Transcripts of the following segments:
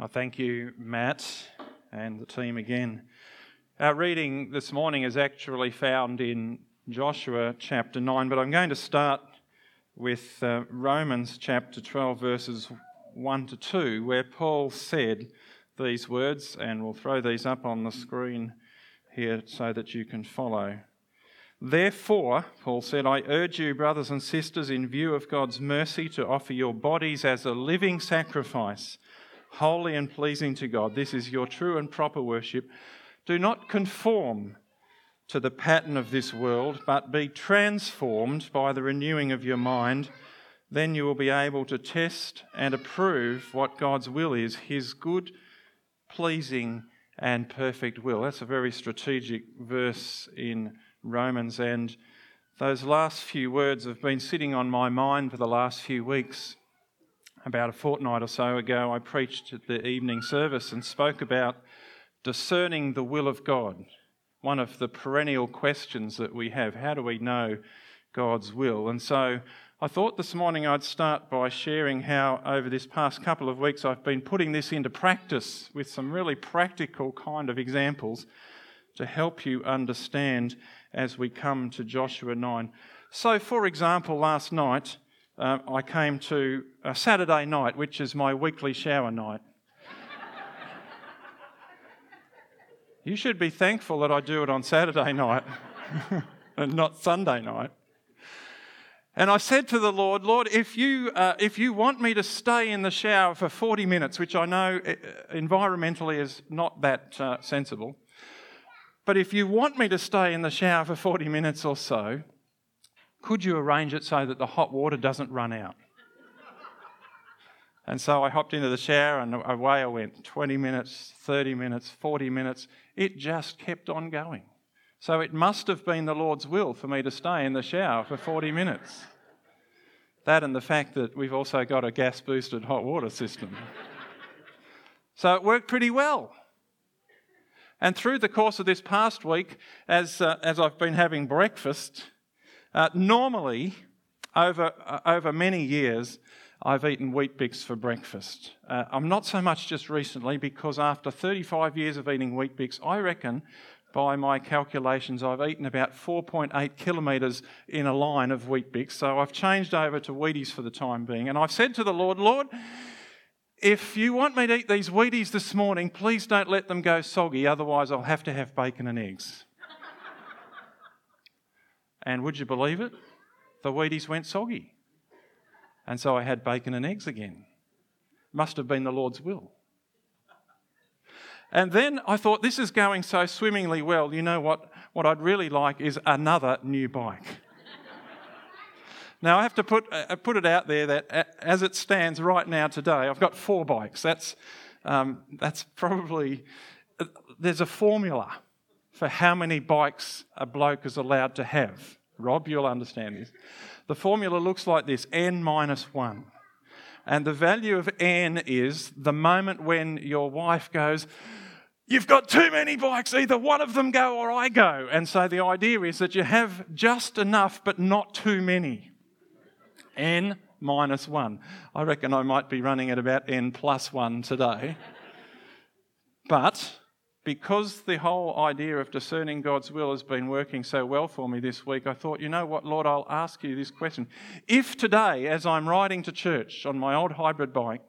I thank you, Matt, and the team again. Our reading this morning is actually found in Joshua chapter 9, but I'm going to start with uh, Romans chapter 12, verses 1 to 2, where Paul said these words, and we'll throw these up on the screen here so that you can follow. Therefore, Paul said, I urge you, brothers and sisters, in view of God's mercy, to offer your bodies as a living sacrifice holy and pleasing to God. This is your true and proper worship. Do not conform to the pattern of this world, but be transformed by the renewing of your mind. Then you will be able to test and approve what God's will is, his good, pleasing, and perfect will. That's a very strategic verse in Romans, and those last few words have been sitting on my mind for the last few weeks about a fortnight or so ago, I preached at the evening service and spoke about discerning the will of God. One of the perennial questions that we have how do we know God's will? And so I thought this morning I'd start by sharing how, over this past couple of weeks, I've been putting this into practice with some really practical kind of examples to help you understand as we come to Joshua 9. So, for example, last night, uh, I came to a Saturday night, which is my weekly shower night. you should be thankful that I do it on Saturday night and not Sunday night. And I said to the Lord, Lord, if you, uh, if you want me to stay in the shower for 40 minutes, which I know uh, environmentally is not that uh, sensible, but if you want me to stay in the shower for 40 minutes or so, could you arrange it so that the hot water doesn't run out? And so I hopped into the shower and away I went 20 minutes, 30 minutes, 40 minutes. It just kept on going. So it must have been the Lord's will for me to stay in the shower for 40 minutes. That and the fact that we've also got a gas boosted hot water system. so it worked pretty well. And through the course of this past week, as, uh, as I've been having breakfast, uh, normally, over, uh, over many years, I've eaten Weet-Bix for breakfast. Uh, I'm not so much just recently because after 35 years of eating Weet-Bix, I reckon by my calculations, I've eaten about 4.8 kilometres in a line of Weet-Bix. So I've changed over to Wheaties for the time being. And I've said to the Lord, Lord, if you want me to eat these Wheaties this morning, please don't let them go soggy, otherwise, I'll have to have bacon and eggs. And would you believe it? The Wheaties went soggy. And so I had bacon and eggs again. Must have been the Lord's will. And then I thought, this is going so swimmingly well. You know what? What I'd really like is another new bike. now, I have to put, uh, put it out there that as it stands right now today, I've got four bikes. That's, um, that's probably, uh, there's a formula for how many bikes a bloke is allowed to have. Rob, you'll understand this. The formula looks like this n minus 1. And the value of n is the moment when your wife goes, You've got too many bikes, either one of them go or I go. And so the idea is that you have just enough, but not too many. n minus 1. I reckon I might be running at about n plus 1 today. But because the whole idea of discerning God's will has been working so well for me this week, I thought, you know what, Lord, I'll ask you this question. If today, as I'm riding to church on my old hybrid bike,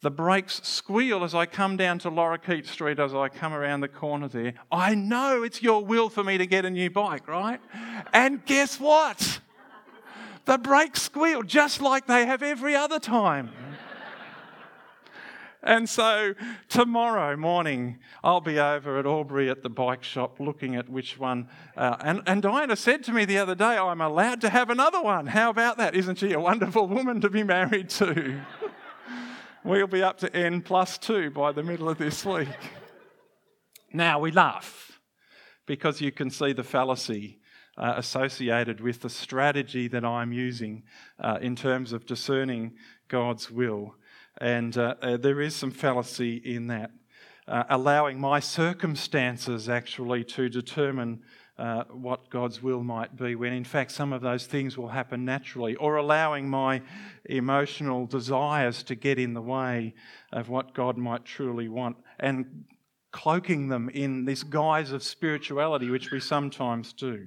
the brakes squeal as I come down to Lorikeet Street as I come around the corner there, I know it's your will for me to get a new bike, right? And guess what? The brakes squeal just like they have every other time. And so tomorrow morning, I'll be over at Albury at the bike shop looking at which one. Uh, and, and Diana said to me the other day, I'm allowed to have another one. How about that? Isn't she a wonderful woman to be married to? we'll be up to N plus two by the middle of this week. Now we laugh because you can see the fallacy uh, associated with the strategy that I'm using uh, in terms of discerning God's will. And uh, uh, there is some fallacy in that, uh, allowing my circumstances actually to determine uh, what God's will might be, when in fact some of those things will happen naturally, or allowing my emotional desires to get in the way of what God might truly want, and cloaking them in this guise of spirituality, which we sometimes do.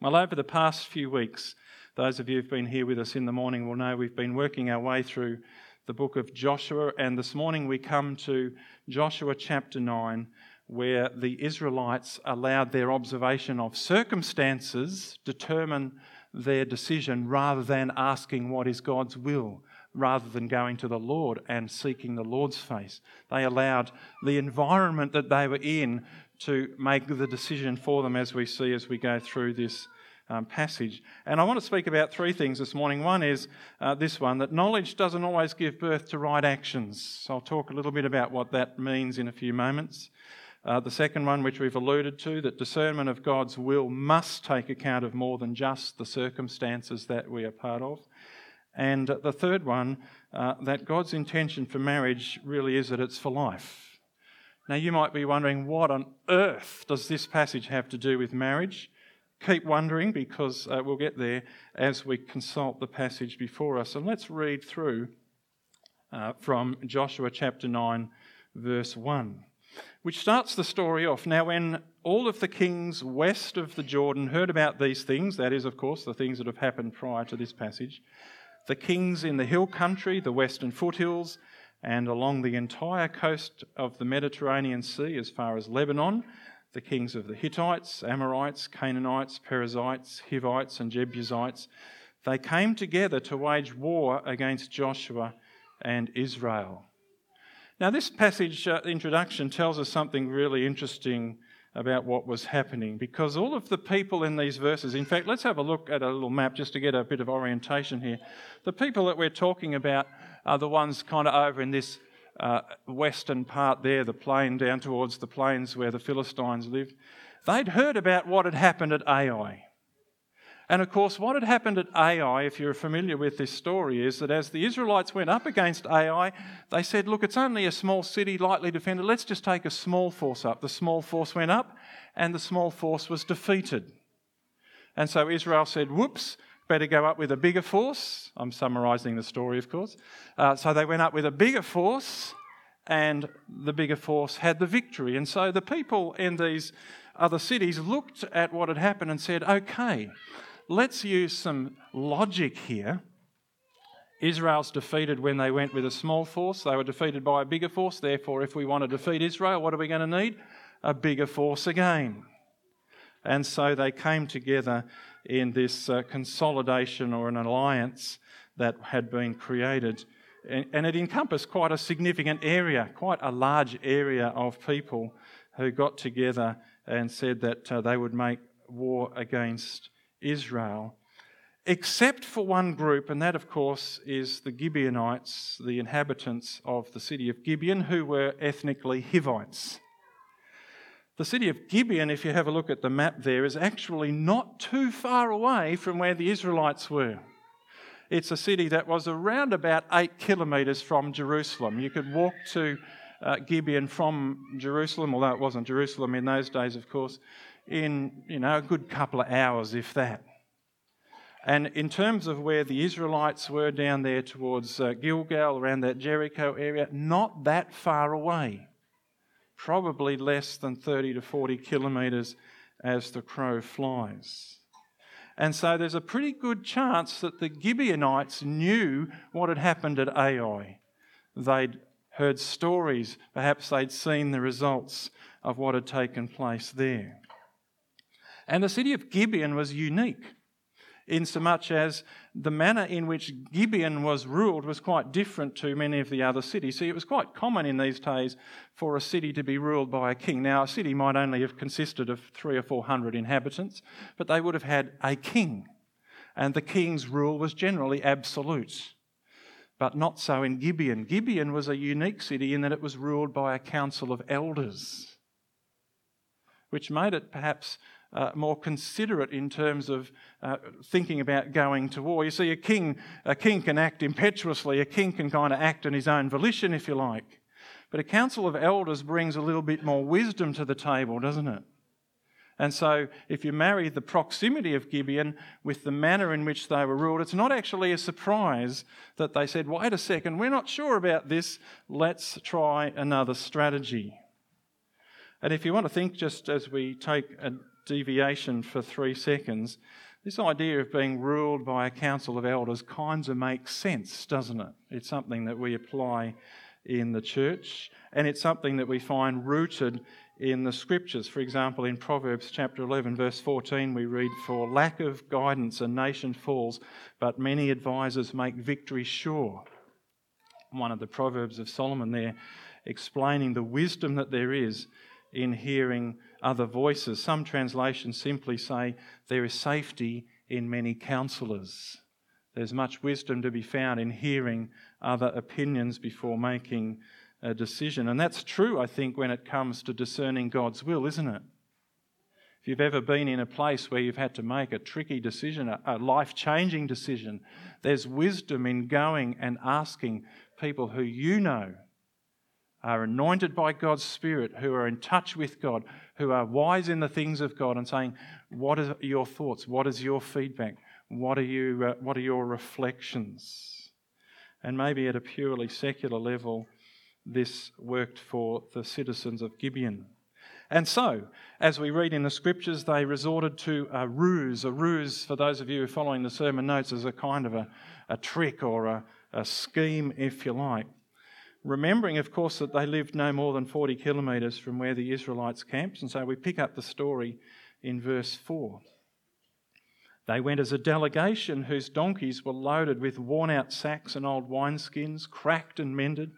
Well, over the past few weeks, those of you who've been here with us in the morning will know we've been working our way through the book of Joshua, and this morning we come to Joshua chapter 9, where the Israelites allowed their observation of circumstances determine their decision rather than asking what is God's will, rather than going to the Lord and seeking the Lord's face. They allowed the environment that they were in to make the decision for them, as we see as we go through this um, passage. And I want to speak about three things this morning. One is uh, this one that knowledge doesn't always give birth to right actions. I'll talk a little bit about what that means in a few moments. Uh, the second one, which we've alluded to, that discernment of God's will must take account of more than just the circumstances that we are part of. And the third one, uh, that God's intention for marriage really is that it's for life. Now, you might be wondering, what on earth does this passage have to do with marriage? Keep wondering because uh, we'll get there as we consult the passage before us. And let's read through uh, from Joshua chapter 9, verse 1 which starts the story off. Now, when all of the kings west of the Jordan heard about these things, that is, of course, the things that have happened prior to this passage, the kings in the hill country, the western foothills, and along the entire coast of the Mediterranean Sea as far as Lebanon, the kings of the Hittites, Amorites, Canaanites, Perizzites, Hivites, and Jebusites, they came together to wage war against Joshua and Israel. Now, this passage uh, introduction tells us something really interesting about what was happening because all of the people in these verses, in fact, let's have a look at a little map just to get a bit of orientation here. The people that we're talking about are the ones kind of over in this uh, western part there, the plain down towards the plains where the Philistines lived. They'd heard about what had happened at Ai. And of course, what had happened at Ai, if you're familiar with this story, is that as the Israelites went up against Ai, they said, Look, it's only a small city, lightly defended. Let's just take a small force up. The small force went up, and the small force was defeated. And so Israel said, Whoops, better go up with a bigger force. I'm summarising the story, of course. Uh, so they went up with a bigger force, and the bigger force had the victory. And so the people in these other cities looked at what had happened and said, Okay, let's use some logic here. Israel's defeated when they went with a small force. They were defeated by a bigger force. Therefore, if we want to defeat Israel, what are we going to need? A bigger force again. And so they came together in this uh, consolidation or an alliance that had been created. And, and it encompassed quite a significant area, quite a large area of people who got together and said that uh, they would make war against Israel, except for one group, and that, of course, is the Gibeonites, the inhabitants of the city of Gibeon, who were ethnically Hivites. The city of Gibeon, if you have a look at the map there, is actually not too far away from where the Israelites were. It's a city that was around about eight kilometres from Jerusalem. You could walk to uh, Gibeon from Jerusalem, although it wasn't Jerusalem in those days, of course, in you know a good couple of hours, if that. And in terms of where the Israelites were down there towards uh, Gilgal, around that Jericho area, not that far away. Probably less than 30 to 40 kilometres as the crow flies. And so there's a pretty good chance that the Gibeonites knew what had happened at Ai. They'd heard stories, perhaps they'd seen the results of what had taken place there. And the city of Gibeon was unique in so much as the manner in which Gibeon was ruled was quite different to many of the other cities. See, it was quite common in these days for a city to be ruled by a king. Now, a city might only have consisted of three or four hundred inhabitants, but they would have had a king, and the king's rule was generally absolute. But not so in Gibeon. Gibeon was a unique city in that it was ruled by a council of elders, which made it perhaps uh, more considerate in terms of uh, thinking about going to war. You see, a king, a king can act impetuously, a king can kind of act on his own volition, if you like. But a council of elders brings a little bit more wisdom to the table, doesn't it? And so, if you marry the proximity of Gibeon with the manner in which they were ruled, it's not actually a surprise that they said, wait a second, we're not sure about this, let's try another strategy. And if you want to think, just as we take a deviation for three seconds, this idea of being ruled by a council of elders kinds of makes sense, doesn't it? It's something that we apply in the church, and it's something that we find rooted in the scriptures. For example, in Proverbs chapter 11, verse 14, we read, For lack of guidance a nation falls, but many advisers make victory sure. One of the Proverbs of Solomon there explaining the wisdom that there is in hearing other voices. Some translations simply say there is safety in many counselors. There's much wisdom to be found in hearing other opinions before making a decision. And that's true, I think, when it comes to discerning God's will, isn't it? If you've ever been in a place where you've had to make a tricky decision, a, life changing decision, there's wisdom in going and asking people who you know are anointed by God's Spirit, who are in touch with God, who are wise in the things of God, and saying, What are your thoughts? What is your feedback? What are, you, uh, what are your reflections? And maybe at a purely secular level, this worked for the citizens of Gibeon. And so, as we read in the scriptures, they resorted to a ruse. A ruse, for those of you following the sermon notes, is a kind of a, a trick or a, a scheme, if you like remembering, of course, that they lived no more than 40 kilometres from where the Israelites camped. And so we pick up the story in verse 4. They went as a delegation whose donkeys were loaded with worn out sacks and old wineskins, cracked and mended.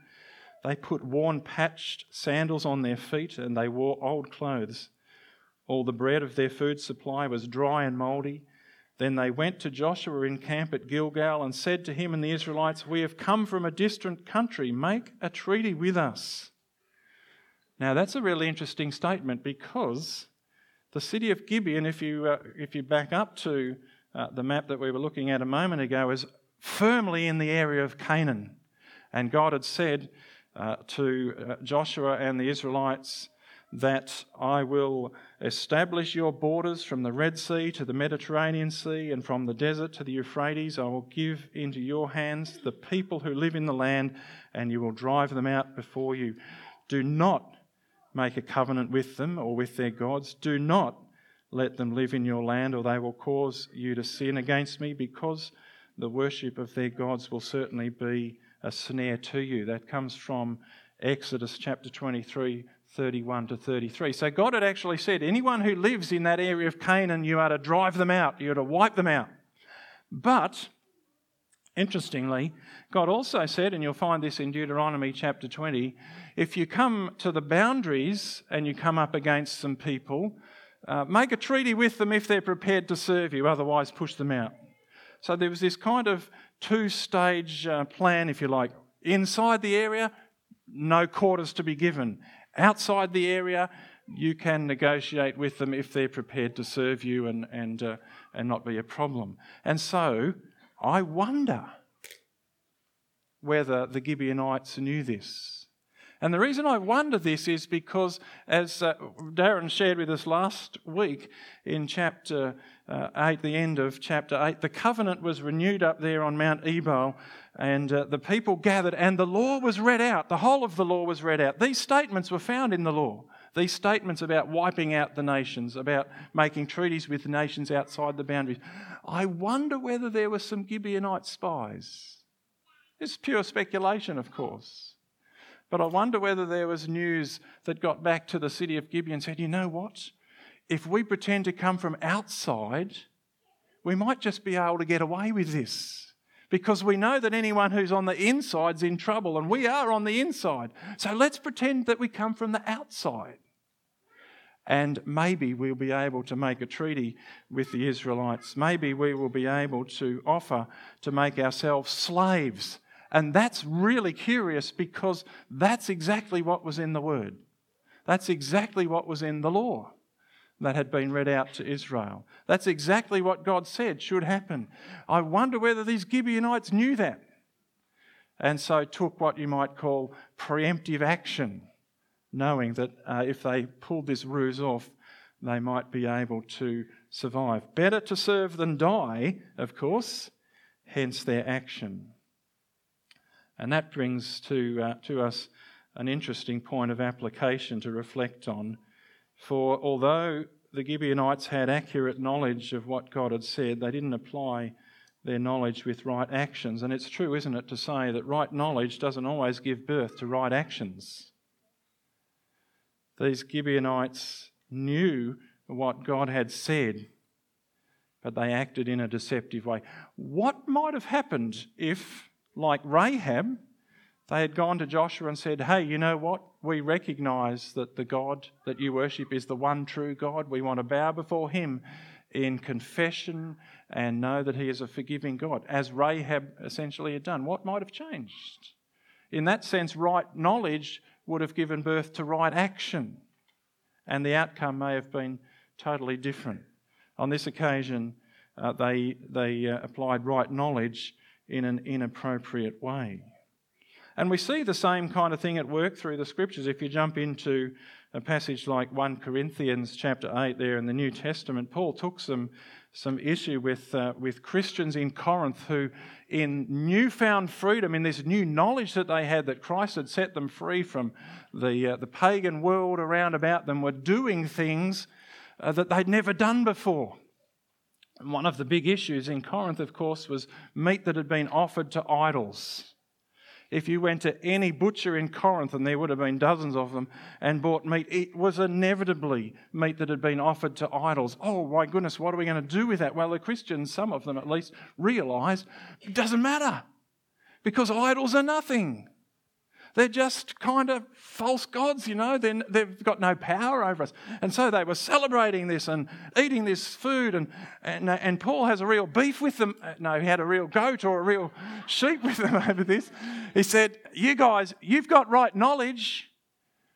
They put worn, patched sandals on their feet and they wore old clothes. All the bread of their food supply was dry and mouldy then they went to Joshua in camp at Gilgal and said to him and the Israelites, We have come from a distant country. Make a treaty with us. Now, that's a really interesting statement because the city of Gibeon, if you, uh, if you back up to uh, the map that we were looking at a moment ago, is firmly in the area of Canaan. And God had said uh, to uh, Joshua and the Israelites, that I will establish your borders from the Red Sea to the Mediterranean Sea and from the desert to the Euphrates. I will give into your hands the people who live in the land, and you will drive them out before you. Do not make a covenant with them or with their gods. Do not let them live in your land, or they will cause you to sin against me, because the worship of their gods will certainly be a snare to you. That comes from Exodus chapter 23 31 to 33. So God had actually said, anyone who lives in that area of Canaan, you are to drive them out, you are to wipe them out. But, interestingly, God also said, and you'll find this in Deuteronomy chapter 20, if you come to the boundaries and you come up against some people, uh, make a treaty with them if they're prepared to serve you, otherwise, push them out. So there was this kind of two stage uh, plan, if you like. Inside the area, no quarters to be given outside the area, you can negotiate with them if they're prepared to serve you and, and, uh, and not be a problem. And so I wonder whether the Gibeonites knew this. And the reason I wonder this is because, as uh, Darren shared with us last week in chapter uh, 8, the end of chapter 8, the covenant was renewed up there on Mount Ebal and uh, the people gathered, and the law was read out. The whole of the law was read out. These statements were found in the law. These statements about wiping out the nations, about making treaties with nations outside the boundaries. I wonder whether there were some Gibeonite spies. It's pure speculation, of course. But I wonder whether there was news that got back to the city of Gibeon and said, you know what? If we pretend to come from outside, we might just be able to get away with this because we know that anyone who's on the inside's in trouble, and we are on the inside. So let's pretend that we come from the outside. And maybe we'll be able to make a treaty with the Israelites. Maybe we will be able to offer to make ourselves slaves. And that's really curious because that's exactly what was in the Word. That's exactly what was in the law that had been read out to Israel. That's exactly what God said should happen. I wonder whether these Gibeonites knew that and so took what you might call preemptive action, knowing that uh, if they pulled this ruse off, they might be able to survive. Better to serve than die, of course, hence their action. And that brings to, uh, to us an interesting point of application to reflect on. For although the Gibeonites had accurate knowledge of what God had said, they didn't apply their knowledge with right actions. And it's true, isn't it, to say that right knowledge doesn't always give birth to right actions. These Gibeonites knew what God had said, but they acted in a deceptive way. What might have happened if, like Rahab, they had gone to Joshua and said, Hey, you know what? We recognize that the God that you worship is the one true God. We want to bow before him in confession and know that he is a forgiving God, as Rahab essentially had done. What might have changed? In that sense, right knowledge would have given birth to right action, and the outcome may have been totally different. On this occasion, uh, they, they uh, applied right knowledge in an inappropriate way. And we see the same kind of thing at work through the scriptures. If you jump into a passage like 1 Corinthians chapter 8 there in the New Testament, Paul took some, some issue with, uh, with Christians in Corinth who, in newfound freedom, in this new knowledge that they had that Christ had set them free from the, uh, the pagan world around about them, were doing things uh, that they'd never done before. And one of the big issues in Corinth, of course, was meat that had been offered to idols if you went to any butcher in Corinth, and there would have been dozens of them, and bought meat, it was inevitably meat that had been offered to idols. Oh my goodness, what are we going to do with that? Well, the Christians, some of them at least, realised it doesn't matter because idols are nothing. They're just kind of false gods, you know. They're, they've got no power over us. And so they were celebrating this and eating this food. And, and, and Paul has a real beef with them. Uh, no, he had a real goat or a real sheep with them over this. He said, You guys, you've got right knowledge,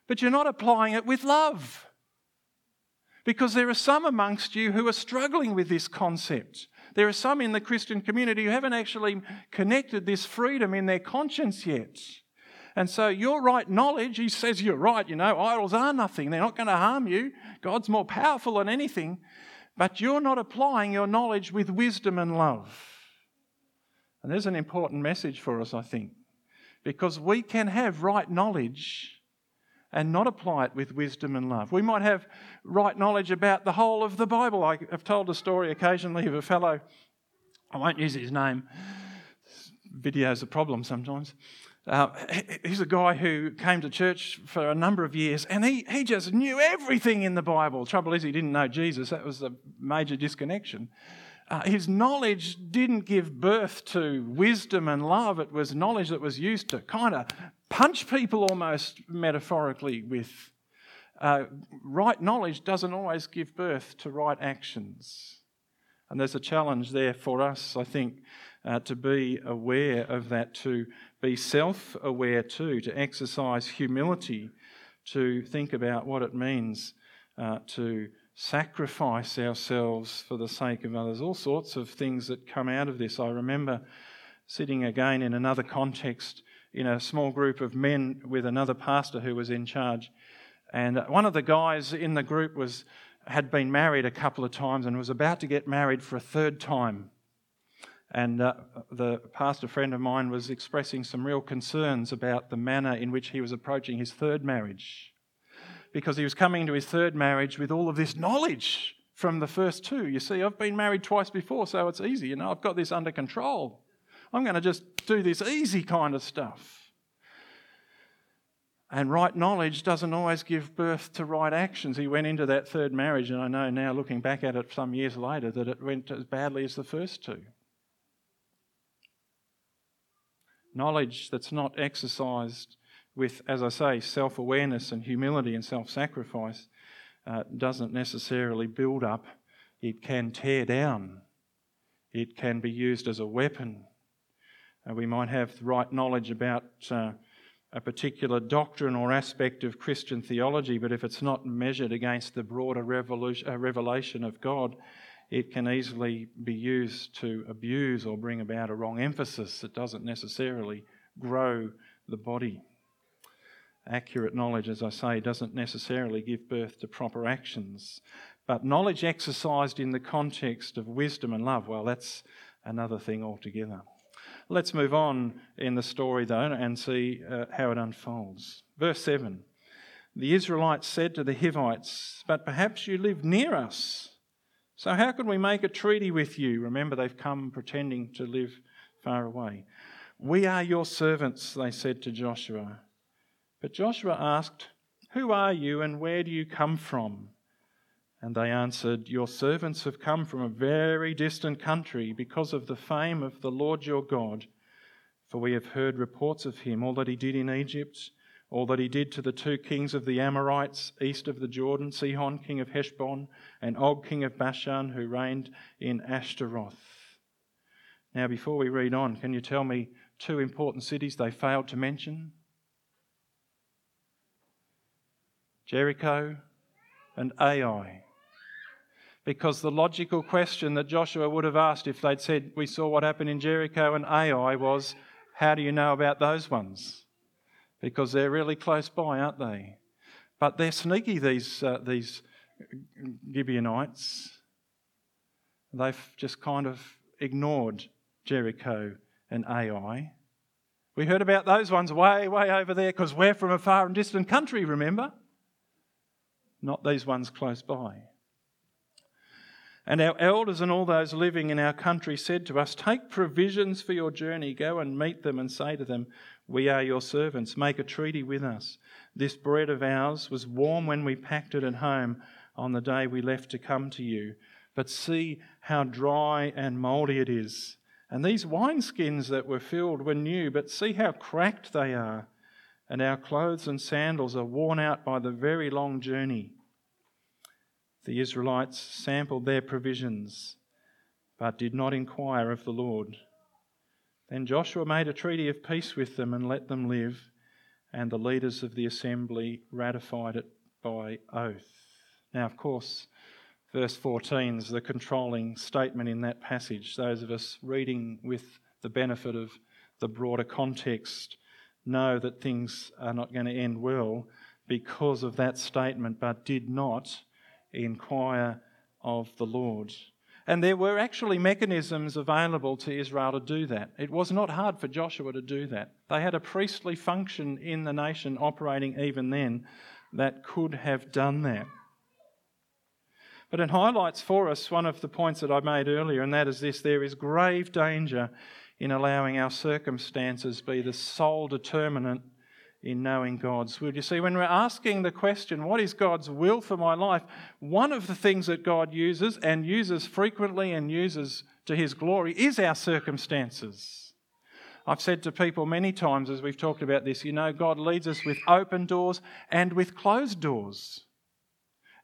but you're not applying it with love. Because there are some amongst you who are struggling with this concept. There are some in the Christian community who haven't actually connected this freedom in their conscience yet. And so your right knowledge, he says you're right, you know, idols are nothing. They're not going to harm you. God's more powerful than anything. But you're not applying your knowledge with wisdom and love. And there's an important message for us, I think, because we can have right knowledge and not apply it with wisdom and love. We might have right knowledge about the whole of the Bible. I have told a story occasionally of a fellow, I won't use his name, video's a problem sometimes. Uh, he's a guy who came to church for a number of years and he, he just knew everything in the Bible. Trouble is, he didn't know Jesus. That was a major disconnection. Uh, his knowledge didn't give birth to wisdom and love, it was knowledge that was used to kind of punch people almost metaphorically with. Uh, right knowledge doesn't always give birth to right actions. And there's a challenge there for us, I think, uh, to be aware of that, to be self aware too, to exercise humility, to think about what it means uh, to sacrifice ourselves for the sake of others. All sorts of things that come out of this. I remember sitting again in another context in a small group of men with another pastor who was in charge. And one of the guys in the group was had been married a couple of times and was about to get married for a third time. And uh, the pastor friend of mine was expressing some real concerns about the manner in which he was approaching his third marriage. Because he was coming to his third marriage with all of this knowledge from the first two. You see, I've been married twice before, so it's easy. You know, I've got this under control. I'm going to just do this easy kind of stuff. And right knowledge doesn't always give birth to right actions. He went into that third marriage, and I know now, looking back at it some years later, that it went as badly as the first two. Knowledge that's not exercised with, as I say, self awareness and humility and self sacrifice uh, doesn't necessarily build up, it can tear down. It can be used as a weapon. Uh, we might have the right knowledge about uh, a particular doctrine or aspect of Christian theology, but if it's not measured against the broader uh, revelation of God, it can easily be used to abuse or bring about a wrong emphasis that doesn't necessarily grow the body. Accurate knowledge, as I say, doesn't necessarily give birth to proper actions, But knowledge exercised in the context of wisdom and love, well, that's another thing altogether. Let's move on in the story, though, and see uh, how it unfolds. Verse 7 The Israelites said to the Hivites, But perhaps you live near us. So how can we make a treaty with you? Remember, they've come pretending to live far away. We are your servants, they said to Joshua. But Joshua asked, Who are you and where do you come from? And they answered, Your servants have come from a very distant country because of the fame of the Lord your God. For we have heard reports of him, all that he did in Egypt, all that he did to the two kings of the Amorites east of the Jordan, Sihon, king of Heshbon, and Og, king of Bashan, who reigned in Ashtaroth. Now, before we read on, can you tell me two important cities they failed to mention? Jericho and Ai. Because the logical question that Joshua would have asked if they'd said, We saw what happened in Jericho and Ai, was, How do you know about those ones? Because they're really close by, aren't they? But they're sneaky, these, uh, these Gibeonites. They've just kind of ignored Jericho and Ai. We heard about those ones way, way over there because we're from a far and distant country, remember? Not these ones close by. And our elders and all those living in our country said to us, Take provisions for your journey, go and meet them and say to them, We are your servants, make a treaty with us. This bread of ours was warm when we packed it at home on the day we left to come to you. But see how dry and mouldy it is. And these wineskins that were filled were new, but see how cracked they are. And our clothes and sandals are worn out by the very long journey. The Israelites sampled their provisions, but did not inquire of the Lord. Then Joshua made a treaty of peace with them and let them live, and the leaders of the assembly ratified it by oath. Now, of course, verse 14 is the controlling statement in that passage. Those of us reading with the benefit of the broader context know that things are not going to end well because of that statement, but did not inquire of the Lord. And there were actually mechanisms available to Israel to do that. It was not hard for Joshua to do that. They had a priestly function in the nation operating even then that could have done that. But it highlights for us one of the points that I made earlier, and that is this there is grave danger in allowing our circumstances be the sole determinant in knowing God's will. You see, when we're asking the question, what is God's will for my life? One of the things that God uses and uses frequently and uses to his glory is our circumstances. I've said to people many times as we've talked about this, you know, God leads us with open doors and with closed doors.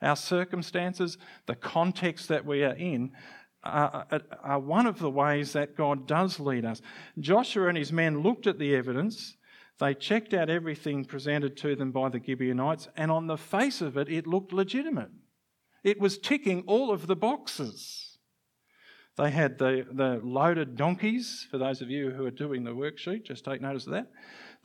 Our circumstances, the context that we are in, are, are one of the ways that God does lead us. Joshua and his men looked at the evidence they checked out everything presented to them by the Gibeonites, and on the face of it, it looked legitimate. It was ticking all of the boxes. They had the, the loaded donkeys, for those of you who are doing the worksheet, just take notice of that.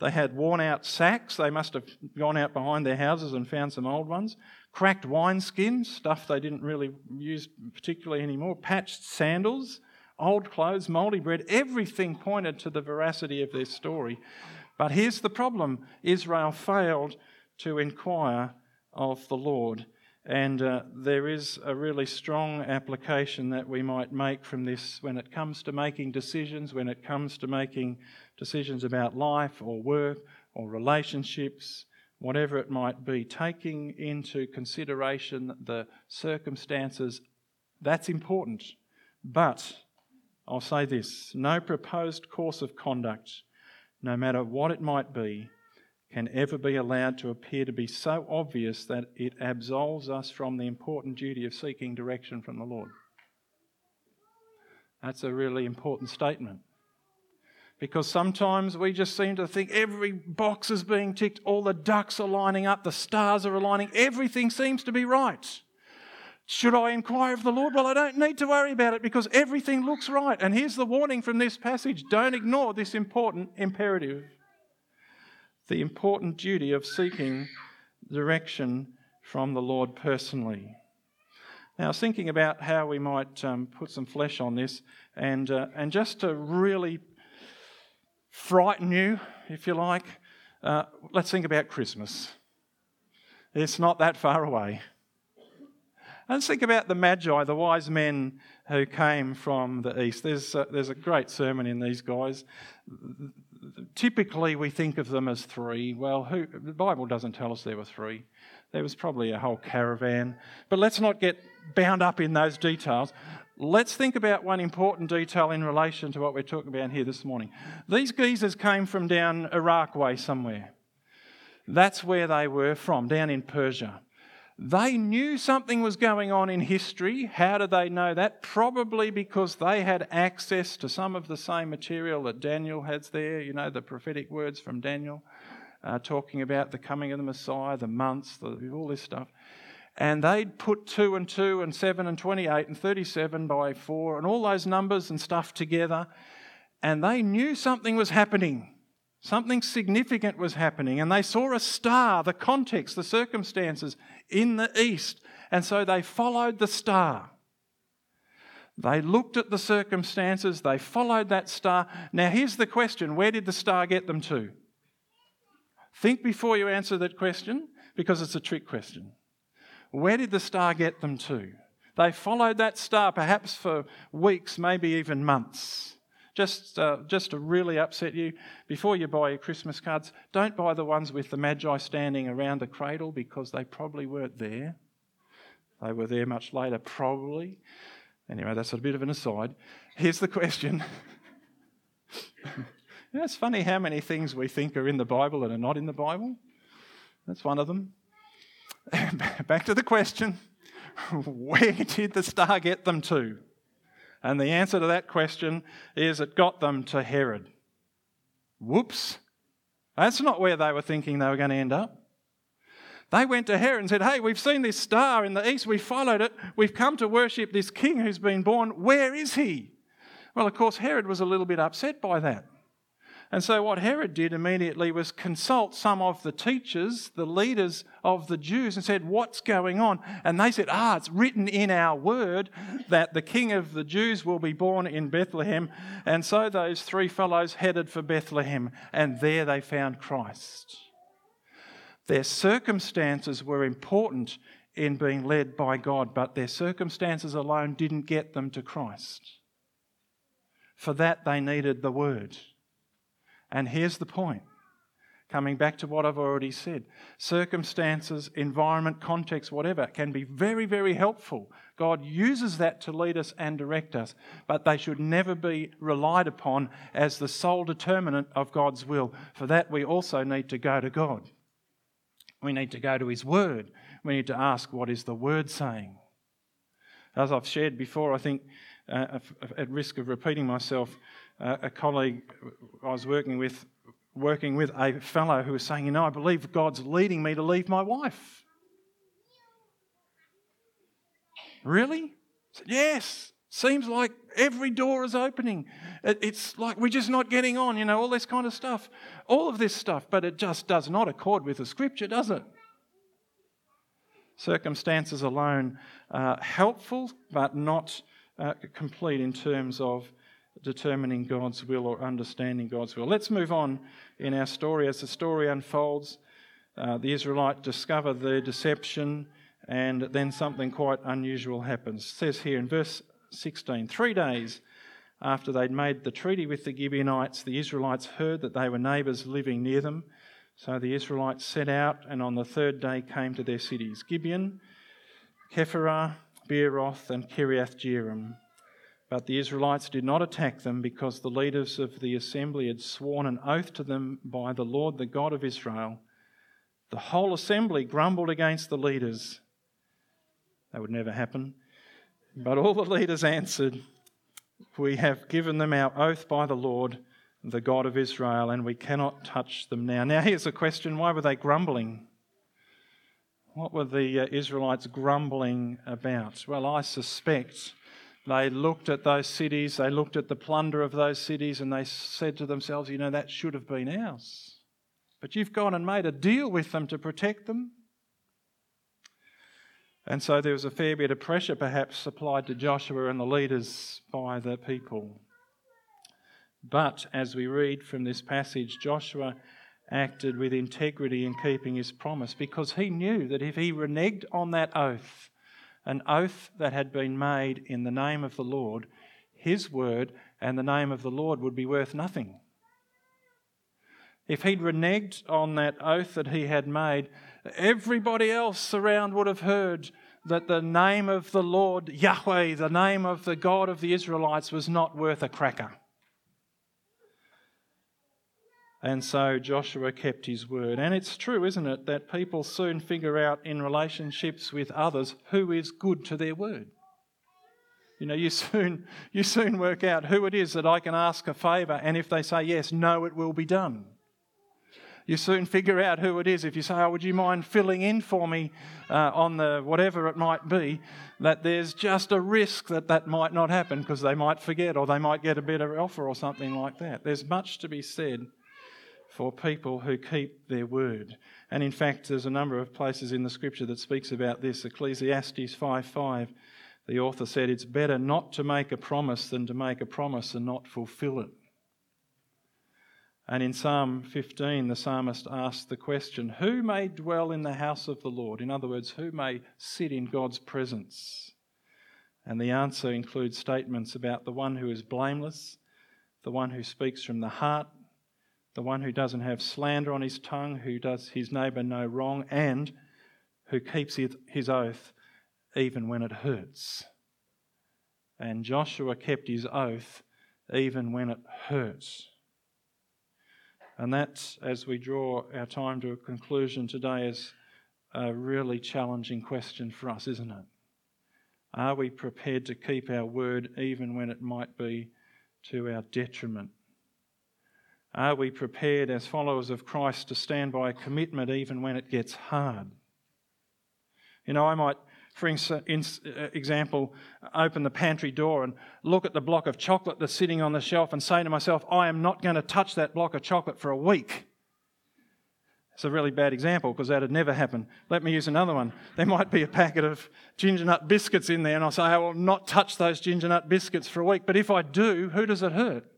They had worn out sacks. They must have gone out behind their houses and found some old ones. Cracked wineskins, stuff they didn't really use particularly anymore. Patched sandals, old clothes, mouldy bread. Everything pointed to the veracity of their story. But here's the problem Israel failed to inquire of the Lord. And uh, there is a really strong application that we might make from this when it comes to making decisions, when it comes to making decisions about life or work or relationships, whatever it might be. Taking into consideration the circumstances, that's important. But I'll say this no proposed course of conduct no matter what it might be, can ever be allowed to appear to be so obvious that it absolves us from the important duty of seeking direction from the Lord. That's a really important statement. Because sometimes we just seem to think every box is being ticked, all the ducks are lining up, the stars are aligning, everything seems to be right. Should I inquire of the Lord? Well, I don't need to worry about it because everything looks right. And here's the warning from this passage don't ignore this important imperative the important duty of seeking direction from the Lord personally. Now, I was thinking about how we might um, put some flesh on this, and, uh, and just to really frighten you, if you like, uh, let's think about Christmas. It's not that far away. Let's think about the Magi, the wise men who came from the east. There's a, there's a great sermon in these guys. Typically, we think of them as three. Well, who, the Bible doesn't tell us there were three. There was probably a whole caravan. But let's not get bound up in those details. Let's think about one important detail in relation to what we're talking about here this morning. These geezers came from down Iraq way somewhere. That's where they were from, down in Persia. They knew something was going on in history. How did they know that? Probably because they had access to some of the same material that Daniel has there, you know, the prophetic words from Daniel, uh, talking about the coming of the Messiah, the months, the, all this stuff. And they'd put 2 and 2 and 7 and 28 and 37 by 4 and all those numbers and stuff together. And they knew something was happening. Something significant was happening, and they saw a star, the context, the circumstances in the east, and so they followed the star. They looked at the circumstances, they followed that star. Now, here's the question where did the star get them to? Think before you answer that question, because it's a trick question. Where did the star get them to? They followed that star perhaps for weeks, maybe even months. Just, uh, just to really upset you, before you buy your Christmas cards, don't buy the ones with the Magi standing around the cradle because they probably weren't there. They were there much later, probably. Anyway, that's a bit of an aside. Here's the question. you know, it's funny how many things we think are in the Bible and are not in the Bible. That's one of them. Back to the question where did the star get them to? And the answer to that question is it got them to Herod. Whoops. That's not where they were thinking they were going to end up. They went to Herod and said, Hey, we've seen this star in the east. We followed it. We've come to worship this king who's been born. Where is he? Well, of course, Herod was a little bit upset by that. And so, what Herod did immediately was consult some of the teachers, the leaders of the Jews, and said, What's going on? And they said, Ah, it's written in our word that the king of the Jews will be born in Bethlehem. And so, those three fellows headed for Bethlehem, and there they found Christ. Their circumstances were important in being led by God, but their circumstances alone didn't get them to Christ. For that, they needed the word. And here's the point coming back to what I've already said circumstances, environment, context, whatever, can be very, very helpful. God uses that to lead us and direct us, but they should never be relied upon as the sole determinant of God's will. For that, we also need to go to God. We need to go to His Word. We need to ask, what is the Word saying? As I've shared before, I think, uh, at risk of repeating myself, a colleague I was working with, working with a fellow who was saying, You know, I believe God's leading me to leave my wife. Really? Said, yes. Seems like every door is opening. It's like we're just not getting on, you know, all this kind of stuff. All of this stuff, but it just does not accord with the scripture, does it? Circumstances alone are helpful, but not uh, complete in terms of determining God's will or understanding God's will. Let's move on in our story. As the story unfolds, uh, the Israelites discover their deception, and then something quite unusual happens. It says here in verse 16 Three days after they'd made the treaty with the Gibeonites, the Israelites heard that they were neighbours living near them. So the Israelites set out, and on the third day came to their cities Gibeon, Kephirah, Beeroth, and Kiriath Jearim. But the Israelites did not attack them because the leaders of the assembly had sworn an oath to them by the Lord, the God of Israel. The whole assembly grumbled against the leaders. That would never happen. But all the leaders answered, We have given them our oath by the Lord, the God of Israel, and we cannot touch them now. Now, here's a question why were they grumbling? What were the uh, Israelites grumbling about? Well, I suspect they looked at those cities, they looked at the plunder of those cities, and they said to themselves, you know, that should have been ours. But you've gone and made a deal with them to protect them. And so there was a fair bit of pressure perhaps applied to Joshua and the leaders by the people. But as we read from this passage, Joshua acted with integrity in keeping his promise because he knew that if he reneged on that oath, an oath that had been made in the name of the Lord, his word and the name of the Lord would be worth nothing. If he'd reneged on that oath that he had made, everybody else around would have heard that the name of the Lord, Yahweh, the name of the God of the Israelites, was not worth a cracker. And so Joshua kept his word. And it's true, isn't it, that people soon figure out in relationships with others who is good to their word. You know, you soon, you soon work out who it is that I can ask a favour, and if they say yes, no, it will be done. You soon figure out who it is. If you say, Oh, would you mind filling in for me uh, on the whatever it might be, that there's just a risk that that might not happen because they might forget or they might get a better offer or something like that. There's much to be said for people who keep their word. And in fact, there's a number of places in the scripture that speaks about this. Ecclesiastes 5:5, the author said, It's better not to make a promise than to make a promise and not fulfill it. And in Psalm 15, the psalmist asks the question Who may dwell in the house of the Lord? In other words, who may sit in God's presence? And the answer includes statements about the one who is blameless, the one who speaks from the heart, the one who doesn't have slander on his tongue, who does his neighbour no wrong, and who keeps his oath even when it hurts. And Joshua kept his oath even when it hurts. And that, as we draw our time to a conclusion today, is a really challenging question for us, isn't it? Are we prepared to keep our word even when it might be to our detriment? Are we prepared as followers of Christ to stand by commitment even when it gets hard? You know, I might, for uh, example, open the pantry door and look at the block of chocolate that's sitting on the shelf and say to myself, I am not going to touch that block of chocolate for a week. It's a really bad example because that had never happened. Let me use another one. There might be a packet of ginger nut biscuits in there, and I'll say, I will not touch those ginger nut biscuits for a week. But if I do, who does it hurt?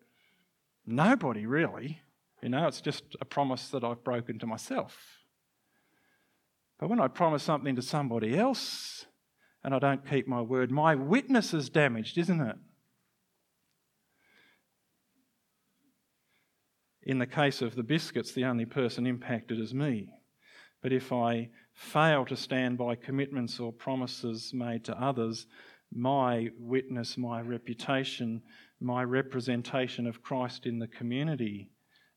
Nobody really. You know, it's just a promise that I've broken to myself. But when I promise something to somebody else and I don't keep my word, my witness is damaged, isn't it? In the case of the biscuits, the only person impacted is me. But if I fail to stand by commitments or promises made to others, my witness, my reputation, my representation of Christ in the community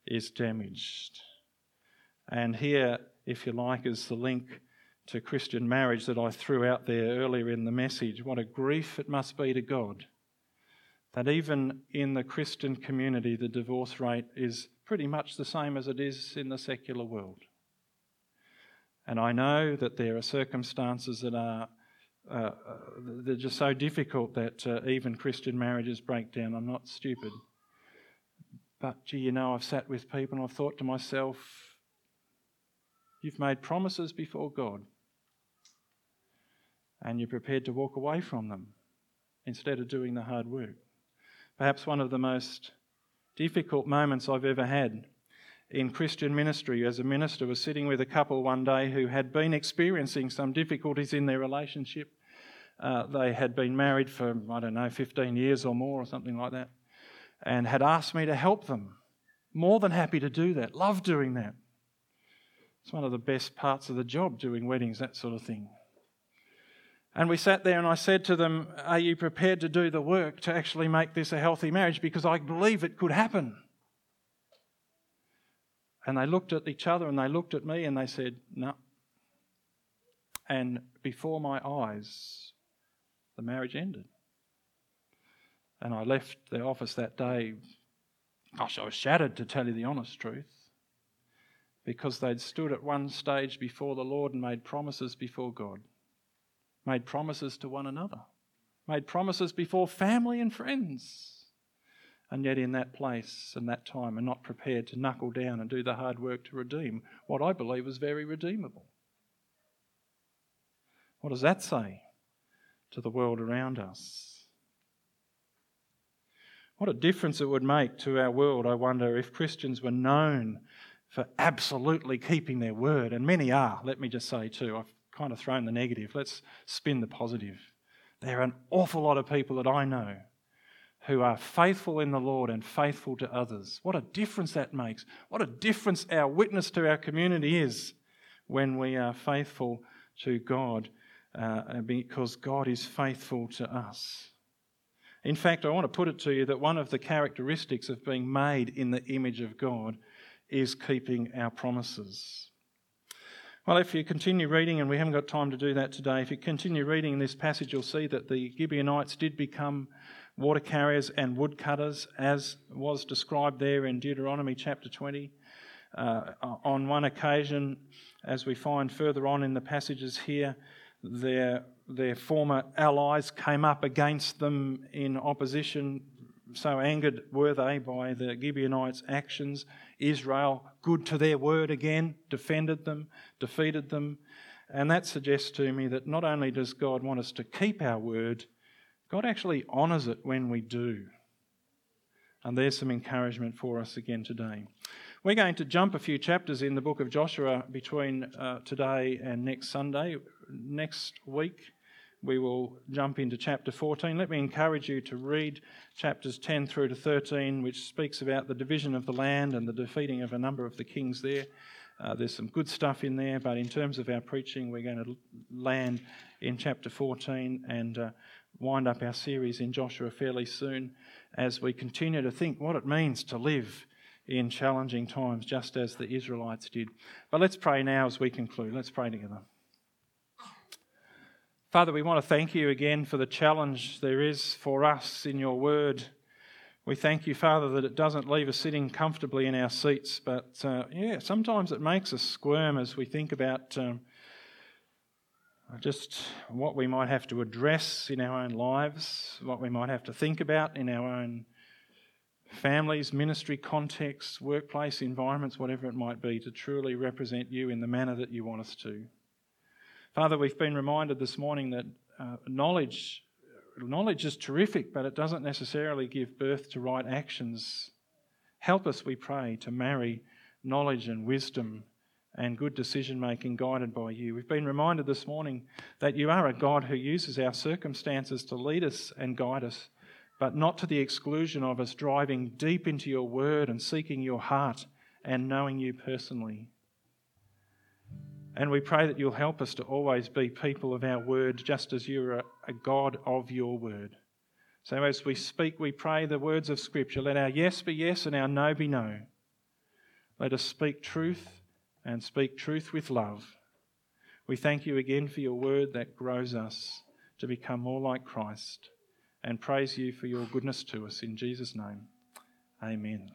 is damaged. And here, if you like, is the link to Christian marriage that I threw out there earlier in the message. What a grief it must be to God that even in the Christian community, the divorce rate is pretty much the same as it is in the secular world. And I know that there are circumstances that are uh, they're just so difficult that uh, even Christian marriages break down. I'm not stupid. But, gee, you know, I've sat with people and I've thought to myself, you've made promises before God and you're prepared to walk away from them instead of doing the hard work. Perhaps one of the most difficult moments I've ever had in Christian ministry as a minister was sitting with a couple one day who had been experiencing some difficulties in their relationship. Uh, they had been married for, I don't know, 15 years or more or something like that, and had asked me to help them. More than happy to do that. Love doing that. It's one of the best parts of the job, doing weddings, that sort of thing. And we sat there and I said to them, Are you prepared to do the work to actually make this a healthy marriage? Because I believe it could happen. And they looked at each other and they looked at me and they said, No. And before my eyes, the marriage ended. And I left the office that day. Gosh, I was shattered to tell you the honest truth. Because they'd stood at one stage before the Lord and made promises before God, made promises to one another, made promises before family and friends and yet in that place and that time are not prepared to knuckle down and do the hard work to redeem what I believe is very redeemable. What does that say to the world around us? What a difference it would make to our world, I wonder, if Christians were known for absolutely keeping their word. And many are, let me just say too. I've kind of thrown the negative. Let's spin the positive. There are an awful lot of people that I know who are faithful in the Lord and faithful to others. What a difference that makes. What a difference our witness to our community is when we are faithful to God uh, because God is faithful to us. In fact, I want to put it to you that one of the characteristics of being made in the image of God is keeping our promises. Well, if you continue reading, and we haven't got time to do that today, if you continue reading in this passage, you'll see that the Gibeonites did become water carriers and woodcutters, as was described there in Deuteronomy chapter 20. Uh, on one occasion, as we find further on in the passages here, their, their former allies came up against them in opposition. So angered were they by the Gibeonites' actions Israel, good to their word again, defended them, defeated them. And that suggests to me that not only does God want us to keep our word, God actually honours it when we do. And there's some encouragement for us again today. We're going to jump a few chapters in the book of Joshua between uh, today and next Sunday. Next week, we will jump into chapter 14. Let me encourage you to read chapters 10 through to 13, which speaks about the division of the land and the defeating of a number of the kings there. Uh, there's some good stuff in there, but in terms of our preaching, we're going to land in chapter 14 and uh, wind up our series in Joshua fairly soon as we continue to think what it means to live in challenging times, just as the Israelites did. But let's pray now as we conclude. Let's pray together. Father, we want to thank you again for the challenge there is for us in your word. We thank you, Father, that it doesn't leave us sitting comfortably in our seats, but uh, yeah, sometimes it makes us squirm as we think about um, just what we might have to address in our own lives, what we might have to think about in our own families, ministry contexts, workplace environments, whatever it might be, to truly represent you in the manner that you want us to. Father, we've been reminded this morning that uh, knowledge, knowledge is terrific, but it doesn't necessarily give birth to right actions. Help us, we pray, to marry knowledge and wisdom and good decision making guided by you. We've been reminded this morning that you are a God who uses our circumstances to lead us and guide us, but not to the exclusion of us driving deep into your word and seeking your heart and knowing you personally. And we pray that you'll help us to always be people of our word, just as you're a, a, God of your word. So as we speak, we pray the words of Scripture. Let our yes be yes and our no be no. Let us speak truth and speak truth with love. We thank you again for your word that grows us to become more like Christ and praise you for your goodness to us. In Jesus' name, amen.